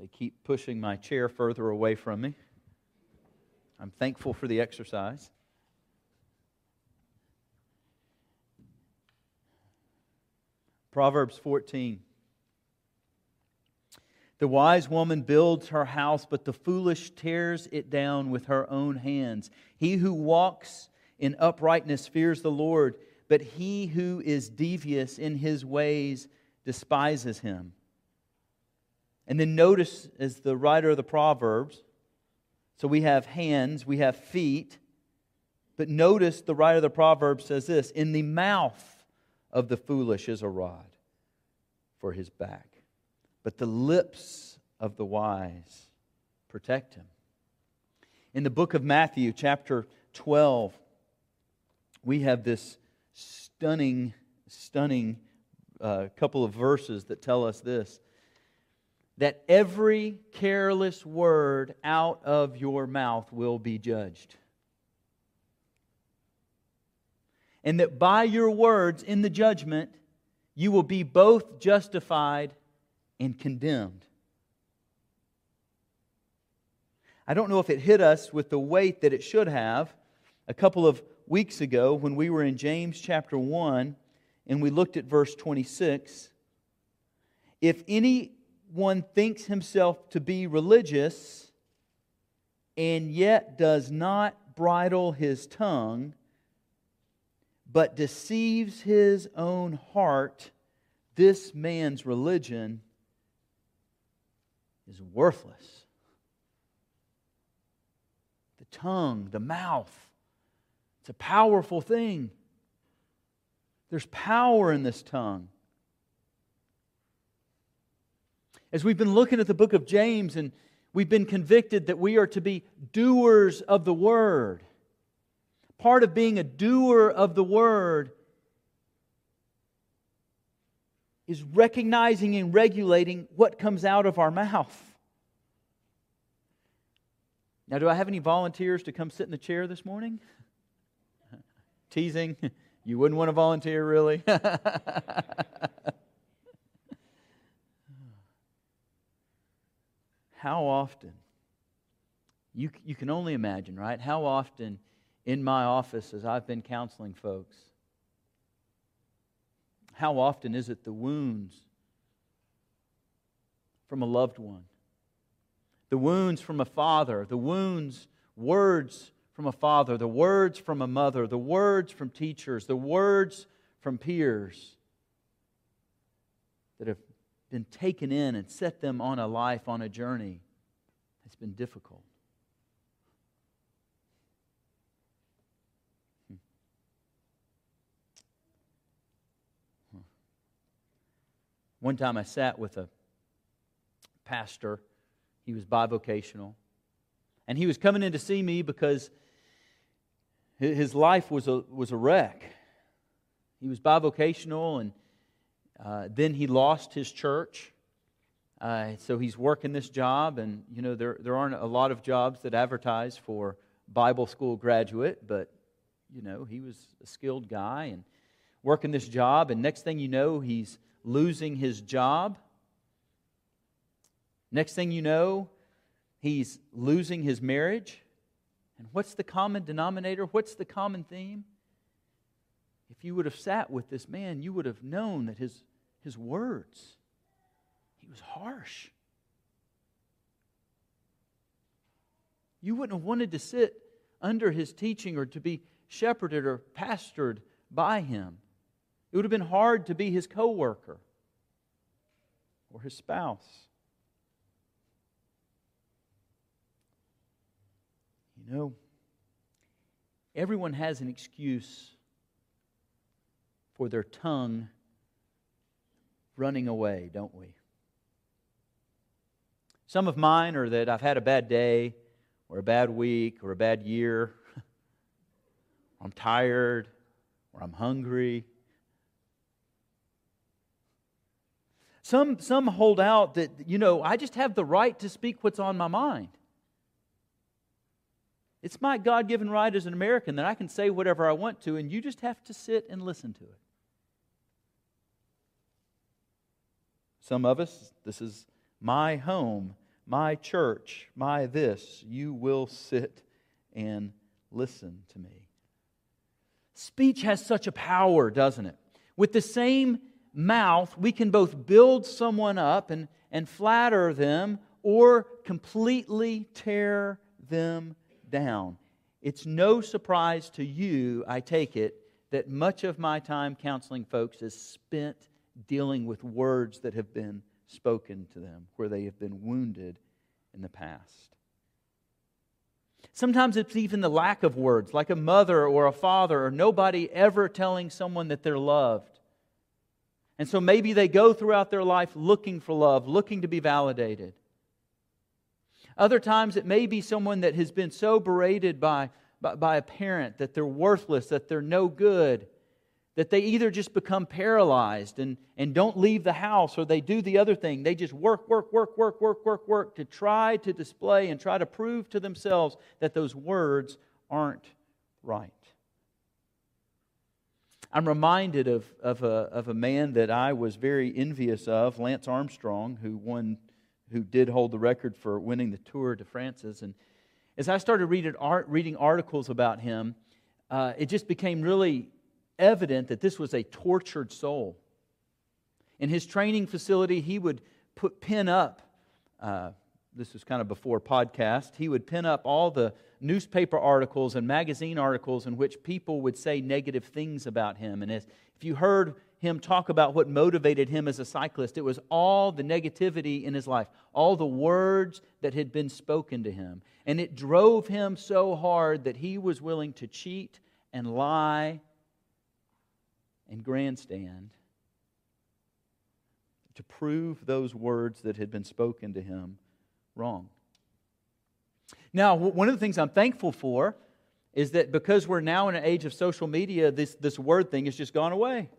They keep pushing my chair further away from me. I'm thankful for the exercise. Proverbs 14. The wise woman builds her house, but the foolish tears it down with her own hands. He who walks in uprightness fears the Lord, but he who is devious in his ways despises him. And then notice, as the writer of the Proverbs, so we have hands, we have feet, but notice the writer of the Proverbs says this In the mouth of the foolish is a rod for his back, but the lips of the wise protect him. In the book of Matthew, chapter 12, we have this stunning, stunning uh, couple of verses that tell us this that every careless word out of your mouth will be judged. And that by your words in the judgment, you will be both justified and condemned. I don't know if it hit us with the weight that it should have a couple of weeks ago when we were in James chapter 1 and we looked at verse 26. If anyone thinks himself to be religious and yet does not bridle his tongue, but deceives his own heart, this man's religion is worthless. The tongue, the mouth, it's a powerful thing. There's power in this tongue. As we've been looking at the book of James and we've been convicted that we are to be doers of the word. Part of being a doer of the word is recognizing and regulating what comes out of our mouth. Now, do I have any volunteers to come sit in the chair this morning? Teasing. You wouldn't want to volunteer, really? How often, you, you can only imagine, right? How often in my office as I've been counseling folks, how often is it the wounds from a loved one, the wounds from a father, the wounds, words from a father, the words from a mother, the words from teachers, the words from peers that have been taken in and set them on a life, on a journey that's been difficult. Hmm. One time I sat with a pastor. He was bivocational. And he was coming in to see me because his life was a, was a wreck. He was bivocational, and uh, then he lost his church. Uh, so he's working this job, and you know there there aren't a lot of jobs that advertise for Bible school graduate, but you know he was a skilled guy and working this job, and next thing you know, he's losing his job. Next thing you know, he's losing his marriage. And what's the common denominator? What's the common theme? If you would have sat with this man, you would have known that his, his words, he was harsh. You wouldn't have wanted to sit under his teaching or to be shepherded or pastored by him. It would have been hard to be his coworker or his spouse. You know, everyone has an excuse for their tongue running away, don't we? Some of mine are that I've had a bad day, or a bad week, or a bad year. I'm tired, or I'm hungry. Some, some hold out that, you know, I just have the right to speak what's on my mind. It's my God given right as an American that I can say whatever I want to, and you just have to sit and listen to it. Some of us, this is my home. my church, my this, you will sit and listen to me. Speech has such a power, doesn't it? With the same mouth, we can both build someone up and, and flatter them or completely tear them down. It's no surprise to you, I take it, that much of my time counseling folks is spent dealing with words that have been spoken to them, where they have been wounded in the past. Sometimes it's even the lack of words, like a mother or a father or nobody ever telling someone that they're loved. And so maybe they go throughout their life looking for love, looking to be validated. Other times it may be someone that has been so berated by, by, by, a parent that they're worthless, that they're no good, that they either just become paralyzed and, and don't leave the house or they do the other thing. They just work, work, work, work, work, work, work to try to display and try to prove to themselves that those words aren't right. I'm reminded of, of, a, of a man that I was very envious of, Lance Armstrong, who won, who did hold the record for winning the Tour de France. And as I started reading, art, reading articles about him, uh, it just became really evident that this was a tortured soul. In his training facility, he would put pin up. Uh, this was kind of before podcast. He would pin up all the newspaper articles and magazine articles in which people would say negative things about him. And if you heard him talk about what motivated him as a cyclist, it was all the negativity in his life, all the words that had been spoken to him. And it drove him so hard that he was willing to cheat and lie and grandstand to prove those words that had been spoken to him wrong. Now, one of the things I'm thankful for is that because we're now in an age of social media, this, this word thing has just gone away.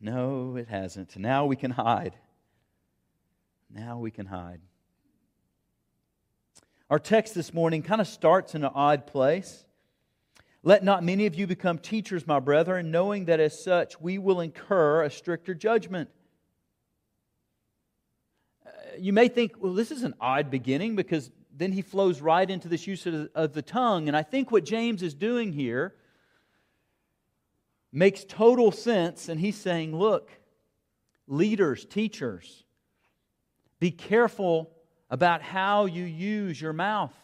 No, it hasn't. Now we can hide. Now we can hide. Our text this morning kind of starts in an odd place. Let not many of you become teachers, my brethren, knowing that as such we will incur a stricter judgment uh, you may think, well, this is an odd beginning because then he flows right into this use of, of the tongue. And I think what James is doing here makes total sense. And he's saying, look, leaders, teachers, be careful about how you use your mouth.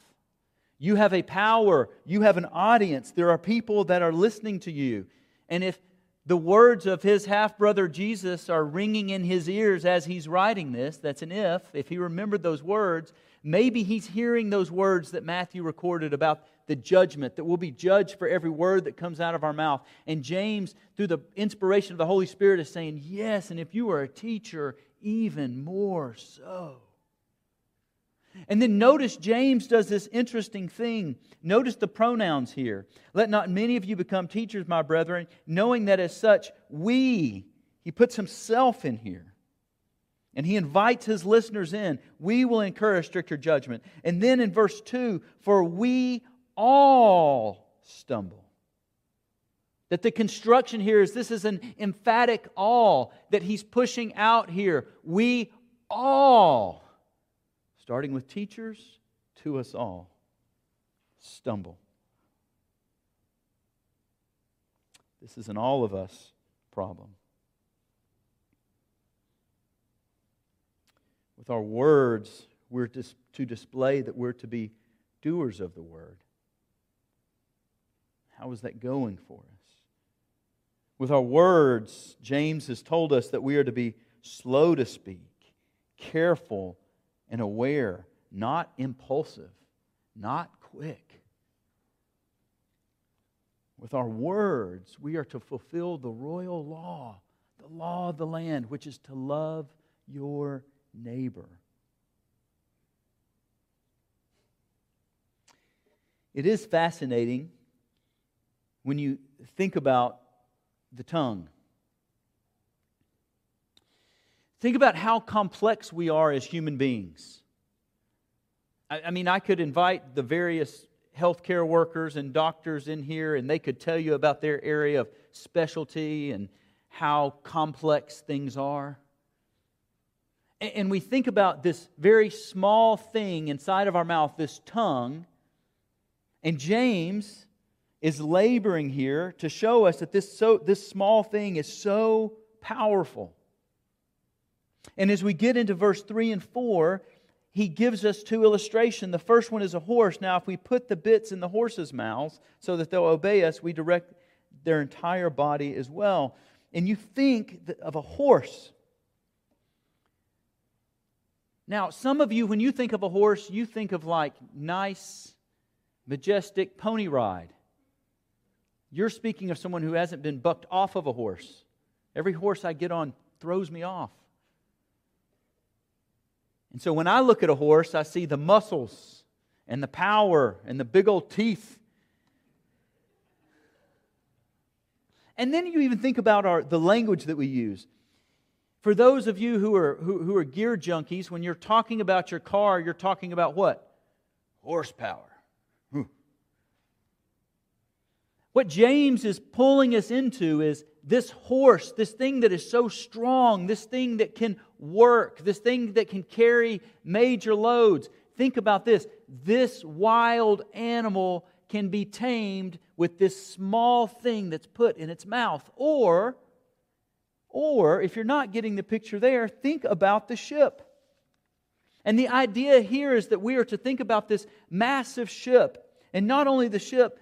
You have a power, you have an audience, there are people that are listening to you. And if the words of his half brother Jesus are ringing in his ears as he's writing this. That's an if. If he remembered those words, maybe he's hearing those words that Matthew recorded about the judgment, that we'll be judged for every word that comes out of our mouth. And James, through the inspiration of the Holy Spirit, is saying, Yes, and if you are a teacher, even more so. And then notice James does this interesting thing. Notice the pronouns here. Let not many of you become teachers, my brethren, knowing that as such we, he puts himself in here. And he invites his listeners in. We will incur a stricter judgment. And then in verse 2, for we all stumble. That the construction here is this is an emphatic all that he's pushing out here. We all starting with teachers to us all, stumble. This is an all of us problem. With our words, we're to display that we're to be doers of the word. How is that going for us? With our words, James has told us that we are to be slow to speak, careful and aware, not impulsive, not quick. With our words, we are to fulfill the royal law, the law of the land, which is to love your neighbor. It is fascinating when you think about the tongue. Think about how complex we are as human beings. I, I mean, I could invite the various healthcare workers and doctors in here, and they could tell you about their area of specialty and how complex things are. And we think about this very small thing inside of our mouth, this tongue. And James is laboring here to show us that this, so, this small thing is so powerful. And as we get into verse 3 and 4, he gives us two illustrations. The first one is a horse. Now, if we put the bits in the horse's mouths so that they'll obey us, we direct their entire body as well. And you think of a horse. Now, some of you, when you think of a horse, you think of like nice, majestic pony ride. You're speaking of someone who hasn't been bucked off of a horse. Every horse I get on throws me off. And so when I look at a horse, I see the muscles and the power and the big old teeth. And then you even think about our, the language that we use. For those of you who are, who, who are gear junkies, when you're talking about your car, you're talking about what? Horsepower. Hmm. What James is pulling us into is this horse, this thing that is so strong, this thing that can work, this thing that can carry major loads. Think about this this wild animal can be tamed with this small thing that's put in its mouth. Or or, if you're not getting the picture there, think about the ship. And the idea here is that we are to think about this massive ship. And not only the ship,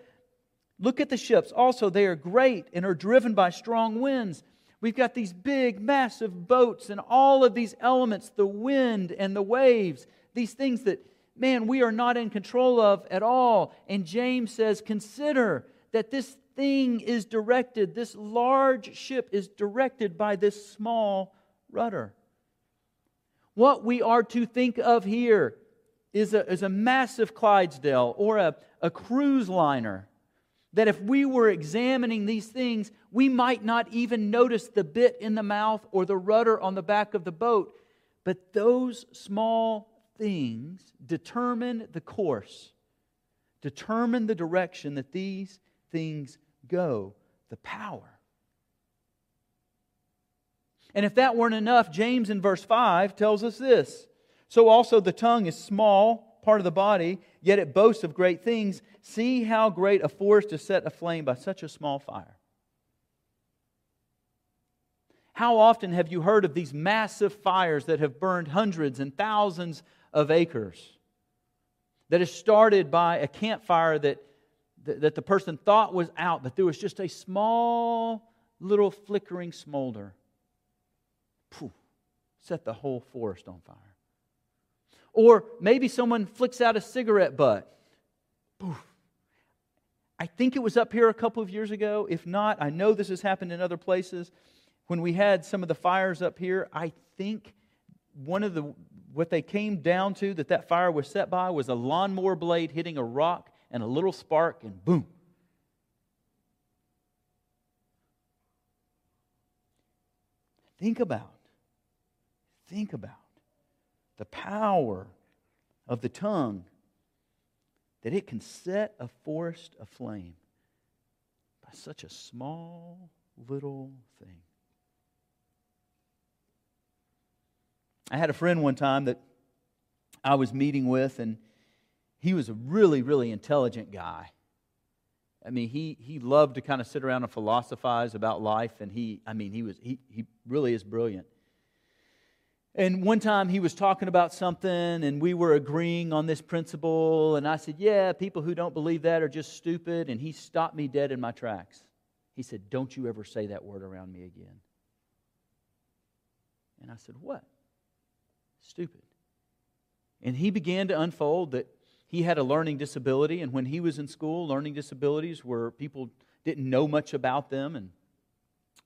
look at the ships. Also, they are great and are driven by strong winds. We've got these big, massive boats and all of these elements the wind and the waves, these things that, man, we are not in control of at all. And James says, consider that this thing is directed, this large ship is directed by this small rudder. What we are to think of here is a, is a massive Clydesdale or a, a cruise liner. That if we were examining these things, we might not even notice the bit in the mouth or the rudder on the back of the boat. But those small things determine the course, determine the direction that these things go the power. And if that weren't enough, James in verse 5 tells us this. So also the tongue is small, part of the body, yet it boasts of great things. See how great a forest is set aflame by such a small fire. How often have you heard of these massive fires that have burned hundreds and thousands of acres? That is started by a campfire that that the person thought was out, but there was just a small little flickering smolder. Poof, set the whole forest on fire. Or maybe someone flicks out a cigarette butt. Poof. I think it was up here a couple of years ago. If not, I know this has happened in other places. When we had some of the fires up here, I think one of the what they came down to that that fire was set by was a lawnmower blade hitting a rock and a little spark, and boom. Think about, think about the power of the tongue that it can set a forest aflame by such a small little thing. I had a friend one time that I was meeting with, and he was a really, really intelligent guy. I mean, he, he loved to kind of sit around and philosophize about life, and he, I mean, he, was, he, he really is brilliant. And one time he was talking about something, and we were agreeing on this principle, and I said, Yeah, people who don't believe that are just stupid. And he stopped me dead in my tracks. He said, Don't you ever say that word around me again. And I said, What? Stupid. And he began to unfold that he had a learning disability, and when he was in school, learning disabilities were people didn't know much about them. And,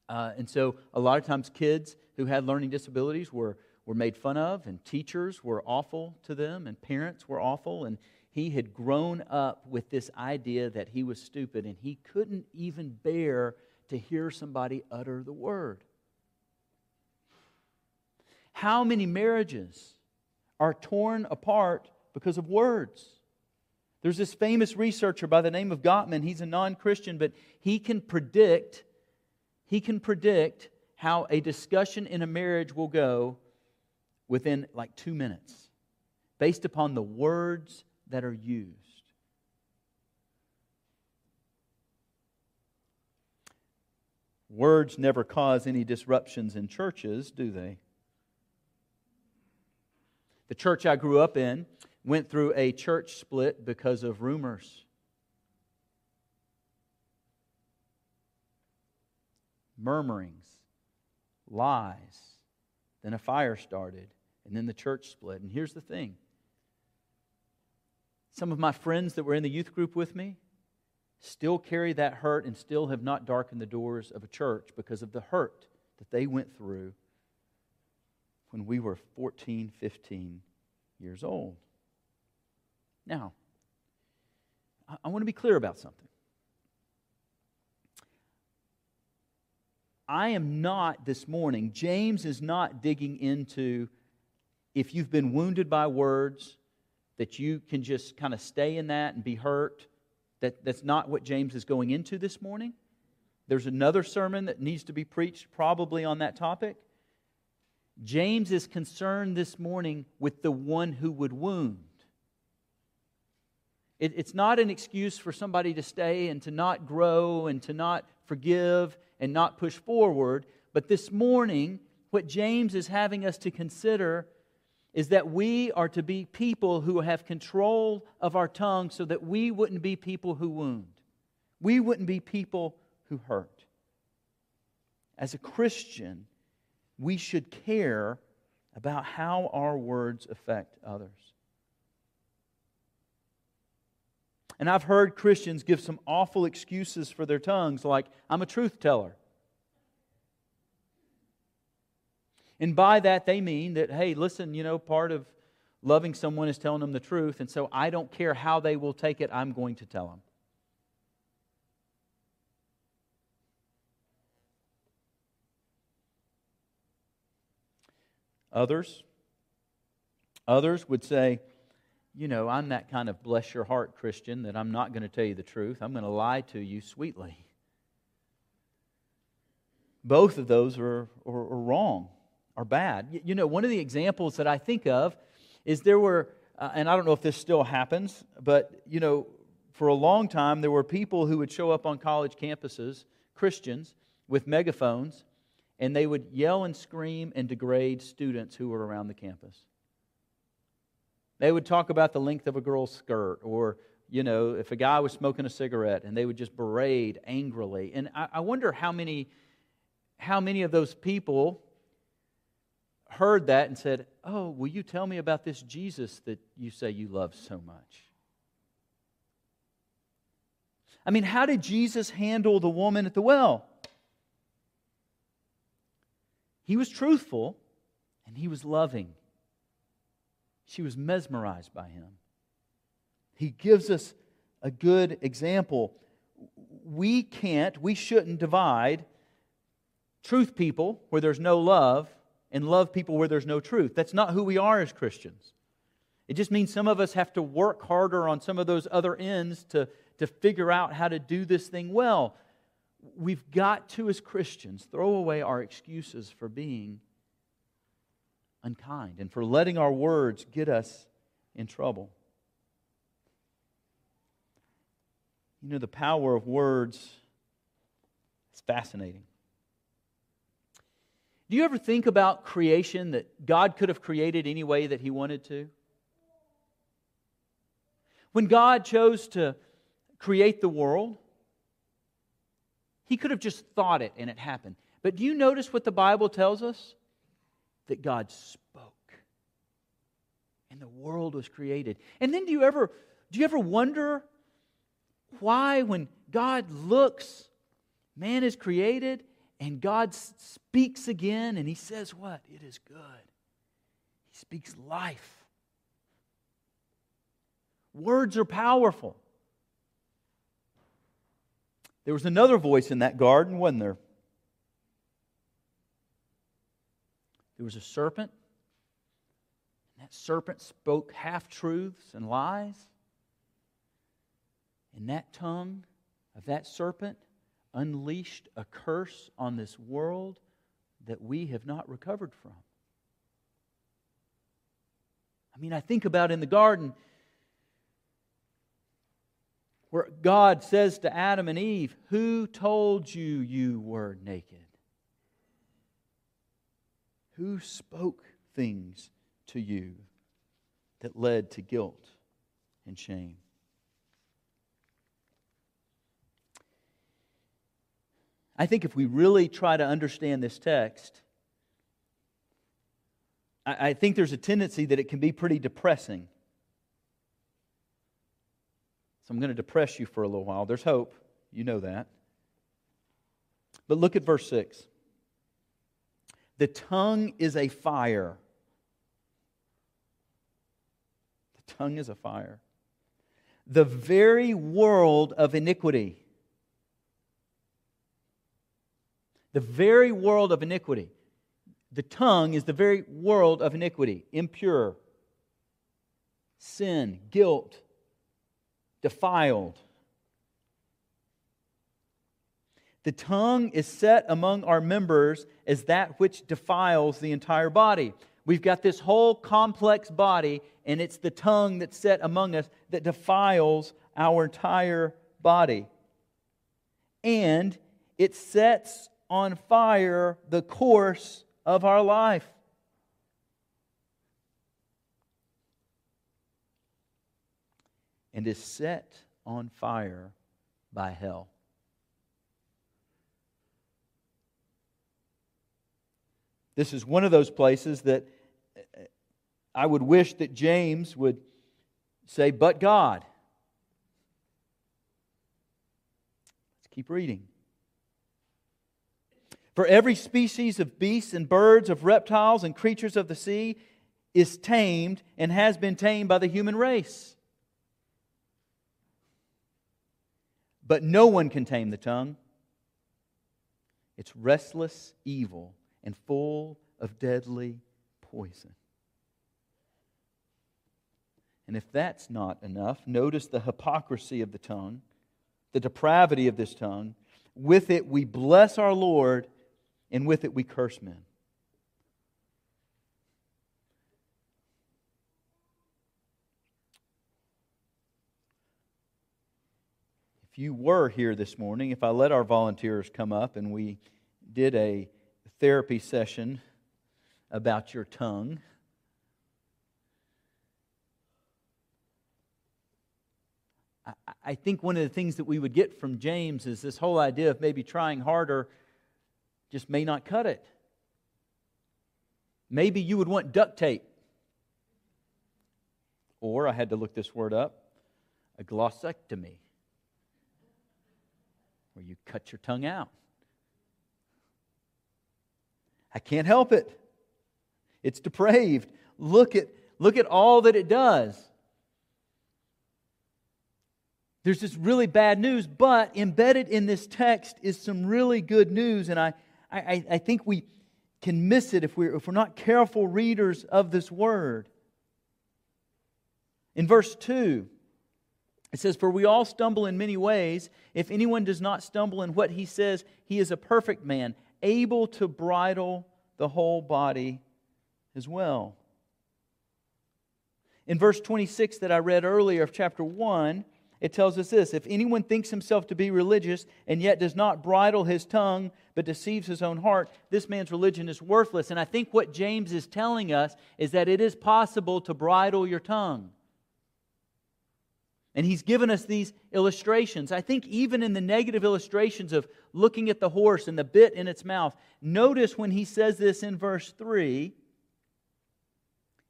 uh, and so, a lot of times, kids who had learning disabilities were, were made fun of, and teachers were awful to them, and parents were awful. And he had grown up with this idea that he was stupid, and he couldn't even bear to hear somebody utter the word. How many marriages are torn apart because of words? There's this famous researcher by the name of Gottman. He's a non Christian, but he can predict, he can predict how a discussion in a marriage will go within like two minutes based upon the words that are used. Words never cause any disruptions in churches, do they? The church I grew up in went through a church split because of rumors. Murmurings, lies. Then a fire started, and then the church split. And here's the thing some of my friends that were in the youth group with me still carry that hurt and still have not darkened the doors of a church because of the hurt that they went through when we were 14, 15 years old. Now, I want to be clear about something. I am not this morning, James is not digging into if you've been wounded by words, that you can just kind of stay in that and be hurt. That, that's not what James is going into this morning. There's another sermon that needs to be preached probably on that topic. James is concerned this morning with the one who would wound. It, it's not an excuse for somebody to stay and to not grow and to not forgive and not push forward. But this morning, what James is having us to consider is that we are to be people who have control of our tongue so that we wouldn't be people who wound. We wouldn't be people who hurt. As a Christian, we should care about how our words affect others. And I've heard Christians give some awful excuses for their tongues, like, I'm a truth teller. And by that, they mean that, hey, listen, you know, part of loving someone is telling them the truth, and so I don't care how they will take it, I'm going to tell them. Others, others would say, you know, I'm that kind of bless your heart Christian that I'm not going to tell you the truth. I'm going to lie to you sweetly. Both of those are, are, are wrong, are bad. You know, one of the examples that I think of is there were, uh, and I don't know if this still happens, but, you know, for a long time there were people who would show up on college campuses, Christians, with megaphones and they would yell and scream and degrade students who were around the campus. They would talk about the length of a girl's skirt, or, you know, if a guy was smoking a cigarette, and they would just berate angrily. And I, I wonder how many, how many of those people heard that and said, Oh, will you tell me about this Jesus that you say you love so much? I mean, how did Jesus handle the woman at the well? He was truthful and he was loving. She was mesmerized by him. He gives us a good example. We can't, we shouldn't divide truth people where there's no love and love people where there's no truth. That's not who we are as Christians. It just means some of us have to work harder on some of those other ends to, to figure out how to do this thing well we've got to, as Christians, throw away our excuses for being unkind and for letting our words get us in trouble. You know, the power of words is fascinating. Do you ever think about creation that God could have created any way that He wanted to? When God chose to create the world, he could have just thought it and it happened. But do you notice what the Bible tells us? That God spoke. And the world was created. And then do you ever do you ever wonder why when God looks, man is created, and God speaks again, and he says what? It is good. He speaks life. Words are powerful. There was another voice in that garden, wasn't there? There was a serpent, and that serpent spoke half truths and lies. And that tongue of that serpent unleashed a curse on this world that we have not recovered from. I mean, I think about in the garden where God says to Adam and Eve, Who told you you were naked? Who spoke things to you that led to guilt and shame? I think if we really try to understand this text, I, think there's a tendency that it can be pretty depressing. So I'm going to depress you for a little while. There's hope. You know that. But look at verse 6. The tongue is a fire. The tongue is a fire. The very world of iniquity. The very world of iniquity. The tongue is the very world of iniquity, impure, sin, guilt, defiled. The tongue is set among our members as that which defiles the entire body. We've got this whole complex body, and it's the tongue that's set among us that defiles our entire body. And it sets on fire the course of our life. And is set on fire by hell. This is one of those places that uh, I would wish that James would say, but God. Let's keep reading. For every species of beasts and birds, of reptiles and creatures of the sea is tamed and has been tamed by the human race. But no one can tame the tongue. It's restless evil and full of deadly poison. And if that's not enough, notice the hypocrisy of the tongue, the depravity of this tongue. With it, we bless our Lord, and with it, we curse men. If you were here this morning, if I let our volunteers come up and we did a therapy session about your tongue. I think one of the things that we would get from James is this whole idea of maybe trying harder just may not cut it. Maybe you would want duct tape. Or, I had to look this word up, a glossectomy, where you cut your tongue out. I can't help it. It's depraved. Look at, look at all that it does. There's this really bad news, but embedded in this text is some really good news, and I, I, I think we can miss it if we're, if we're not careful readers of this word. In verse 2, it says, For we all stumble in many ways. If anyone does not stumble in what he says, he is a perfect man, able to bridle the whole body as well. In verse 26 that I read earlier of chapter 1, it tells us this If anyone thinks himself to be religious and yet does not bridle his tongue but deceives his own heart, this man's religion is worthless. And I think what James is telling us is that it is possible to bridle your tongue. And he's given us these illustrations. I think even in the negative illustrations of looking at the horse and the bit in its mouth, notice when he says this in verse 3,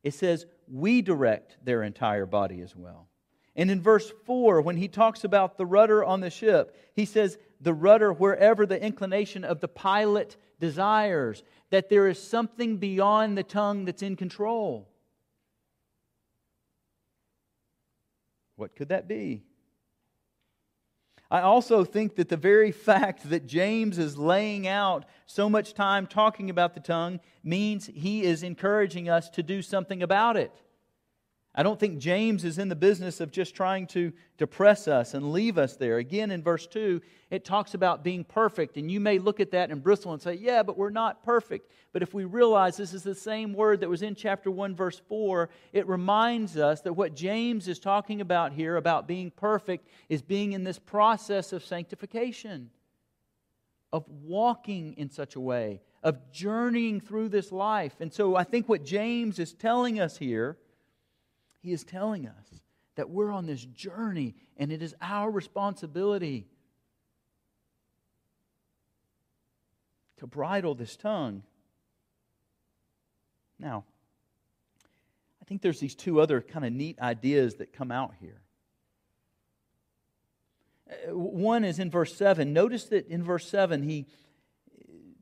it says, We direct their entire body as well. And in verse 4, when he talks about the rudder on the ship, he says, The rudder wherever the inclination of the pilot desires, that there is something beyond the tongue that's in control. What could that be? I also think that the very fact that James is laying out so much time talking about the tongue means he is encouraging us to do something about it. I don't think James is in the business of just trying to depress us and leave us there. Again, in verse 2, it talks about being perfect. And you may look at that and bristle and say, yeah, but we're not perfect. But if we realize this is the same word that was in chapter 1, verse 4, it reminds us that what James is talking about here, about being perfect, is being in this process of sanctification, of walking in such a way, of journeying through this life. And so I think what James is telling us here he is telling us that we're on this journey and it is our responsibility to bridle this tongue. Now, I think there's these two other kind of neat ideas that come out here. Uh, one is in verse 7. Notice that in verse 7, he,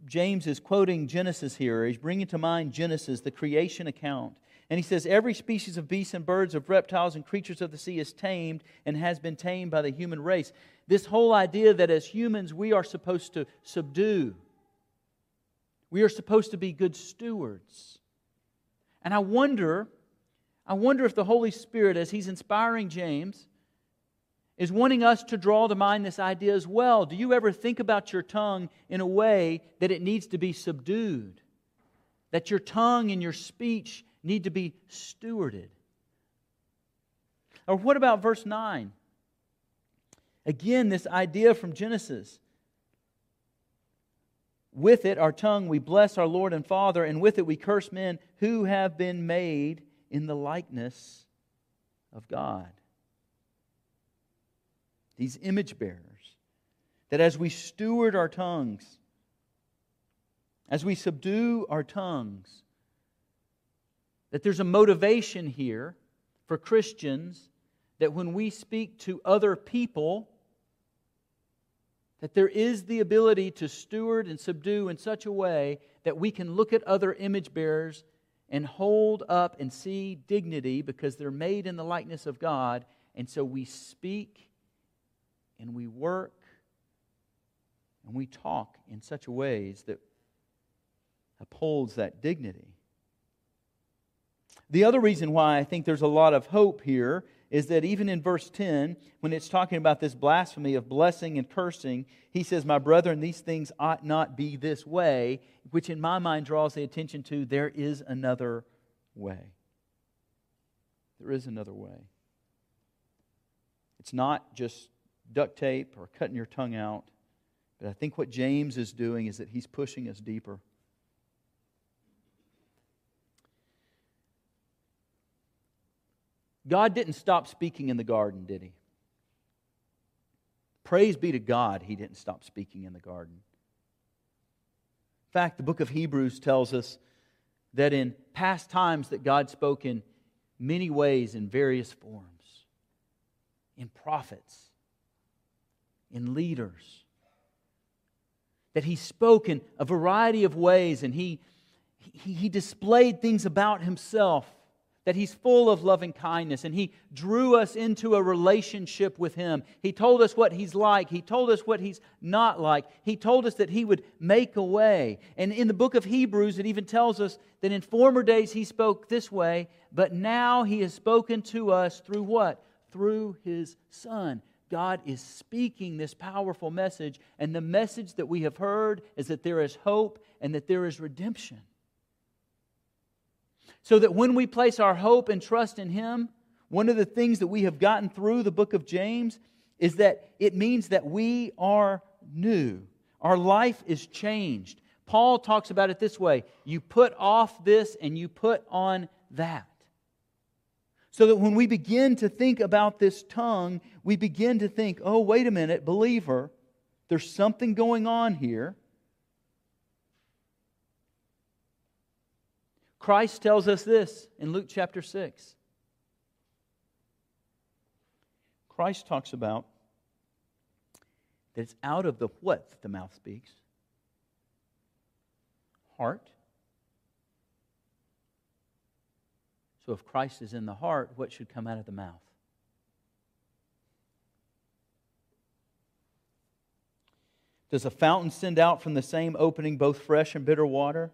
James is quoting Genesis here. He's bringing to mind Genesis, the creation account. And he says, Every species of beasts and birds, of reptiles and creatures of the sea is tamed and has been tamed by the human race. This whole idea that as humans we are supposed to subdue, we are supposed to be good stewards. And I wonder, I wonder if the Holy Spirit, as he's inspiring James, is wanting us to draw to mind this idea as well. Do you ever think about your tongue in a way that it needs to be subdued? That your tongue and your speech need to be stewarded. Or what about verse 9? Again, this idea from Genesis. With it, our tongue, we bless our Lord and Father, and with it, we curse men who have been made in the likeness of God. These image bearers. That as we steward our tongues, as we subdue our tongues, that there's a motivation here for Christians that when we speak to other people, that there is the ability to steward and subdue in such a way that we can look at other image bearers and hold up and see dignity because they're made in the likeness of God. And so we speak and we work and we talk in such a ways that upholds that dignity. The other reason why I think there's a lot of hope here is that even in verse 10, when it's talking about this blasphemy of blessing and cursing, he says, My brethren, these things ought not be this way, which in my mind draws the attention to there is another way. There is another way. It's not just duct tape or cutting your tongue out, but I think what James is doing is that he's pushing us deeper. God didn't stop speaking in the garden, did he? Praise be to God, he didn't stop speaking in the garden. In fact, the book of Hebrews tells us that in past times that God spoke in many ways in various forms in prophets in leaders that he spoke in a variety of ways and he, he, he displayed things about himself that He's full of loving kindness and He drew us into a relationship with Him. He told us what He's like, He told us what He's not like. He told us that He would make a way. And in the book of Hebrews, it even tells us that in former days He spoke this way, but now He has spoken to us through what? Through His Son. God is speaking this powerful message, and the message that we have heard is that there is hope and that there is redemption. So that when we place our hope and trust in Him, one of the things that we have gotten through the book of James is that it means that we are new. Our life is changed. Paul talks about it this way you put off this and you put on that. So that when we begin to think about this tongue, we begin to think, oh, wait a minute, believer, there's something going on here. Christ tells us this in Luke chapter 6. Christ talks about that it's out of the what that the mouth speaks? Heart. So if Christ is in the heart, what should come out of the mouth? Does a fountain send out from the same opening both fresh and bitter water?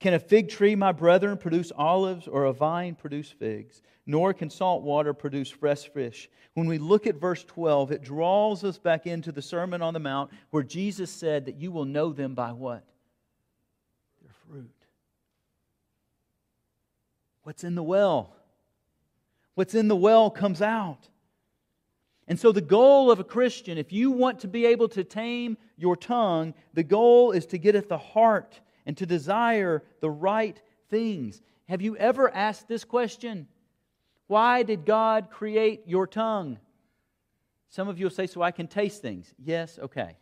Can a fig tree, my brethren, produce olives or a vine produce figs? Nor can salt water produce fresh fish. When we look at verse 12, it draws us back into the Sermon on the Mount where Jesus said that you will know them by what? Their fruit. What's in the well? What's in the well comes out. And so, the goal of a Christian, if you want to be able to tame your tongue, the goal is to get at the heart and to desire the right things. Have you ever asked this question? Why did God create your tongue? Some of you will say, So I can taste things. Yes, okay.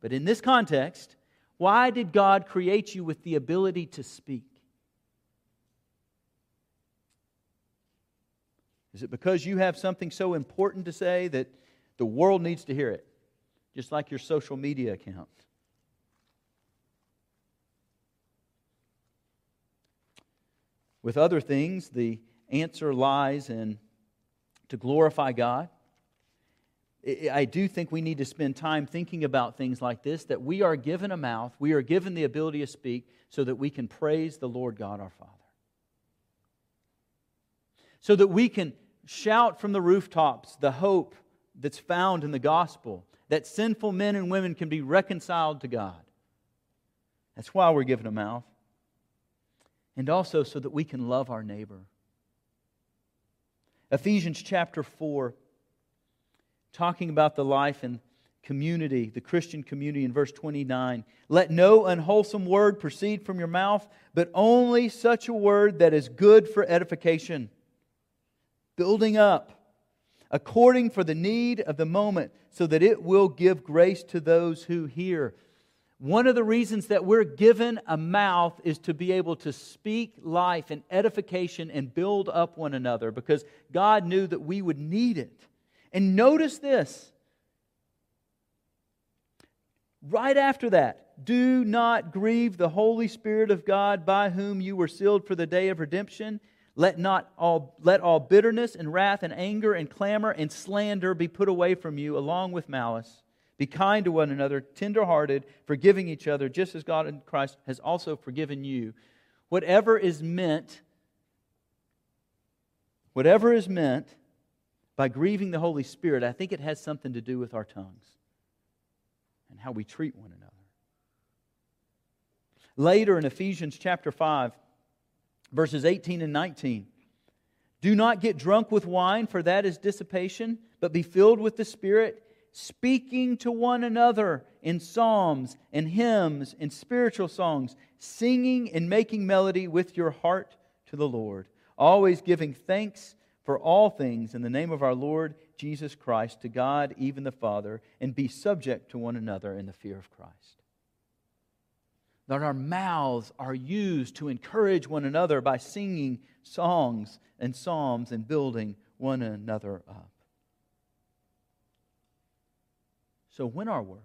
But in this context, why did God create you with the ability to speak? Is it because you have something so important to say that the world needs to hear it? Just like your social media account. With other things, the answer lies in to glorify God. I do think we need to spend time thinking about things like this that we are given a mouth, we are given the ability to speak so that we can praise the Lord God our Father. So that we can shout from the rooftops the hope that's found in the gospel that sinful men and women can be reconciled to God. That's why we're given a mouth and also so that we can love our neighbor. Ephesians chapter 4, talking about the life and community, the Christian community, in verse 29. Let no unwholesome word proceed from your mouth, but only such a word that is good for edification, building up, according for the need of the moment, so that it will give grace to those who hear. One of the reasons that we're given a mouth is to be able to speak life and edification and build up one another because God knew that we would need it. And notice this. Right after that, do not grieve the Holy Spirit of God by whom you were sealed for the day of redemption. Let not all let all bitterness and wrath and anger and clamor and slander be put away from you along with malice. Be kind to one another, tenderhearted, forgiving each other, just as God in Christ has also forgiven you. Whatever is meant, whatever is meant by grieving the Holy Spirit, I think it has something to do with our tongues and how we treat one another. Later in Ephesians chapter 5, verses 18 and 19, do not get drunk with wine, for that is dissipation, but be filled with the Spirit speaking to one another in psalms and hymns and spiritual songs, singing and making melody with your heart to the Lord, always giving thanks for all things in the name of our Lord Jesus Christ to God, even the Father, and be subject to one another in the fear of Christ. That our mouths are used to encourage one another by singing songs and psalms and building one another up. So, when our words,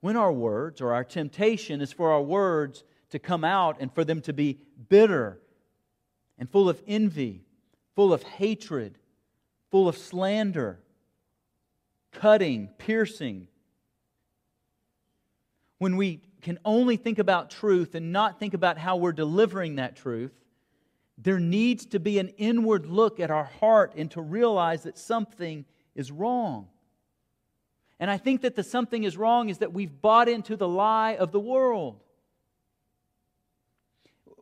when our words, or our temptation is for our words to come out and for them to be bitter and full of envy, full of hatred, full of slander, cutting, piercing. When we can only think about truth and not think about how we're delivering that truth, there needs to be an inward look at our heart and to realize that something is wrong. And I think that the something is wrong is that we've bought into the lie of the world.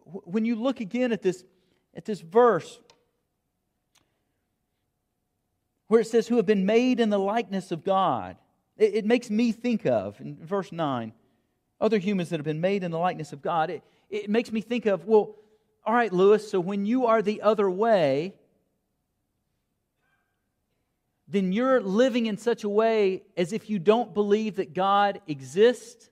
When you look again at this, at this verse, where it says, who have been made in the likeness of God, it, it makes me think of, in verse 9, other humans that have been made in the likeness of God. It, it makes me think of, well, all right, Lewis, so when you are the other way, then you're living in such a way as if you don't believe that God exists,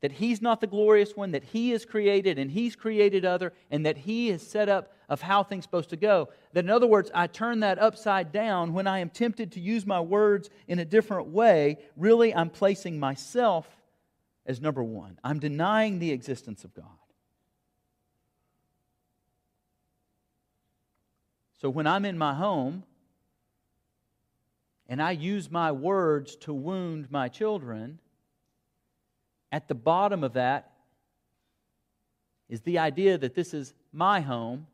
that He's not the glorious one, that He is created and He's created other, and that He is set up of how things supposed to go. That in other words, I turn that upside down when I am tempted to use my words in a different way. Really, I'm placing myself as number one. I'm denying the existence of God. So when I'm in my home, and I use my words to wound my children, at the bottom of that is the idea that this is my home,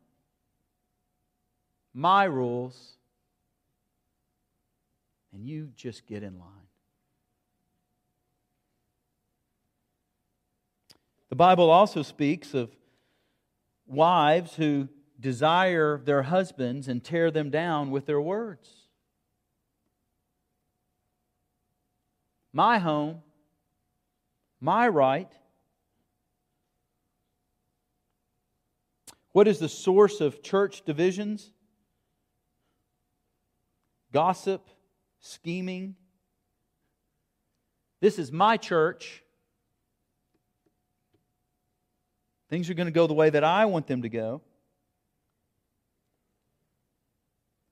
my rules, and you just get in line. The Bible also speaks of wives who desire their husbands and tear them down with their words. My home, my right. What is the source of church divisions? Gossip, scheming. This is my church. Things are going to go the way that I want them to go.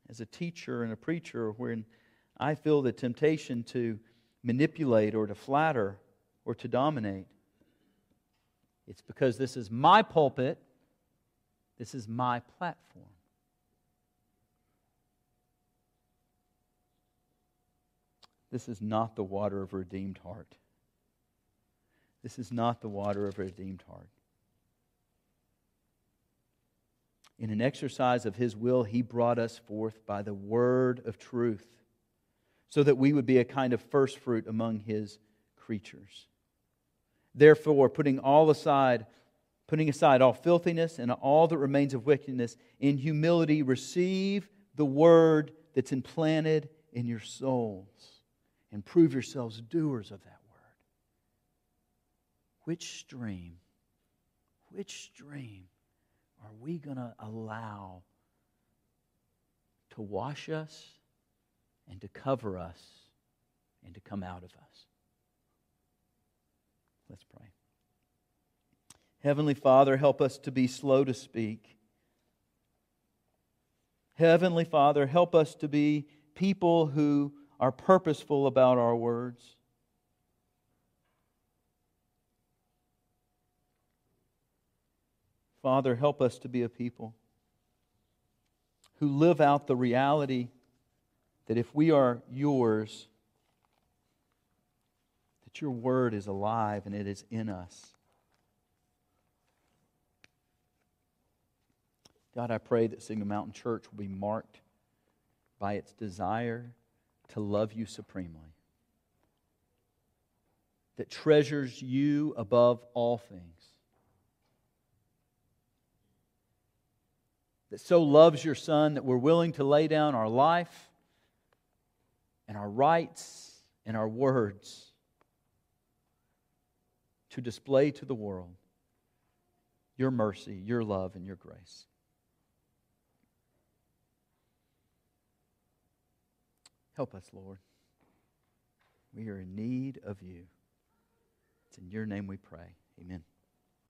As a teacher and a preacher, when I feel the temptation to manipulate or to flatter or to dominate, it's because this is my pulpit, this is my platform. This is not the water of a redeemed heart. This is not the water of a redeemed heart. In an exercise of His will, He brought us forth by the word of truth, so that we would be a kind of first fruit among His creatures. Therefore, putting all aside, putting aside all filthiness and all that remains of wickedness, in humility receive the word that's implanted in your souls and prove yourselves doers of that word. Which stream, which stream are we going to allow to wash us and to cover us and to come out of us? Let's pray. Heavenly Father, help us to be slow to speak. Heavenly Father, help us to be people who are purposeful about our words. Father, help us to be a people who live out the reality that if we are yours, that your word is alive and it is in us. God, I pray that Signal Mountain Church will be marked by its desire to love you supremely, that treasures you above all things, that so loves your Son that we're willing to lay down our life and our rights and our words to display to the world your mercy, your love, and your grace. Help us, Lord. We are in need of you. It's in your name we pray. Amen.